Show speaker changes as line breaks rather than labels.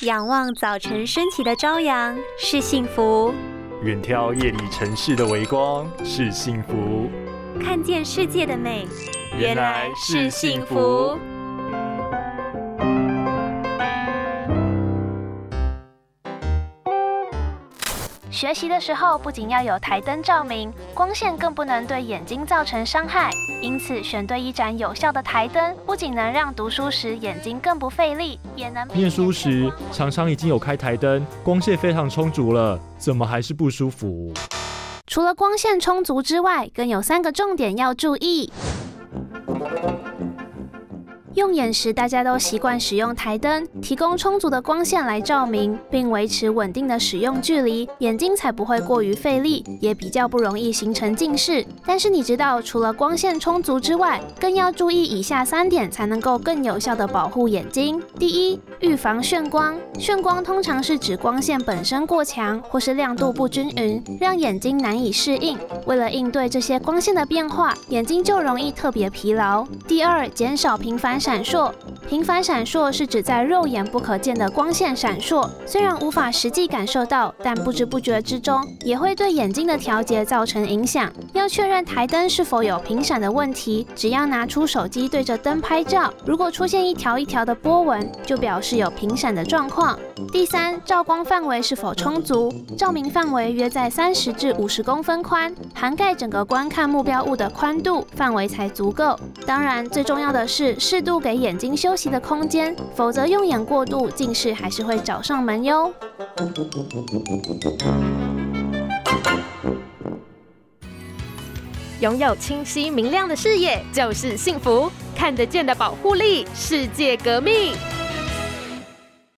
仰望早晨升起的朝阳是幸福，
远眺夜里城市的微光是幸福，
看见世界的美
原来是幸福。
学习的时候不仅要有台灯照明，光线更不能对眼睛造成伤害。因此，选对一盏有效的台灯，不仅能让读书时眼睛更不费力，也能
念书时常常已经有开台灯，光线非常充足了，怎么还是不舒服？
除了光线充足之外，更有三个重点要注意。用眼时，大家都习惯使用台灯，提供充足的光线来照明，并维持稳定的使用距离，眼睛才不会过于费力，也比较不容易形成近视。但是你知道，除了光线充足之外，更要注意以下三点，才能够更有效的保护眼睛。第一，预防眩光。眩光通常是指光线本身过强，或是亮度不均匀，让眼睛难以适应。为了应对这些光线的变化，眼睛就容易特别疲劳。第二，减少频繁。闪烁，频繁闪烁是指在肉眼不可见的光线闪烁，虽然无法实际感受到，但不知不觉之中也会对眼睛的调节造成影响。要确认台灯是否有频闪的问题，只要拿出手机对着灯拍照，如果出现一条一条的波纹，就表示有频闪的状况。第三，照光范围是否充足，照明范围约在三十至五十公分宽，涵盖整个观看目标物的宽度范围才足够。当然，最重要的是适度。不给眼睛休息的空间，否则用眼过度，近视还是会找上门哟。
拥有清晰明亮的视野就是幸福，看得见的保护力，世界革命。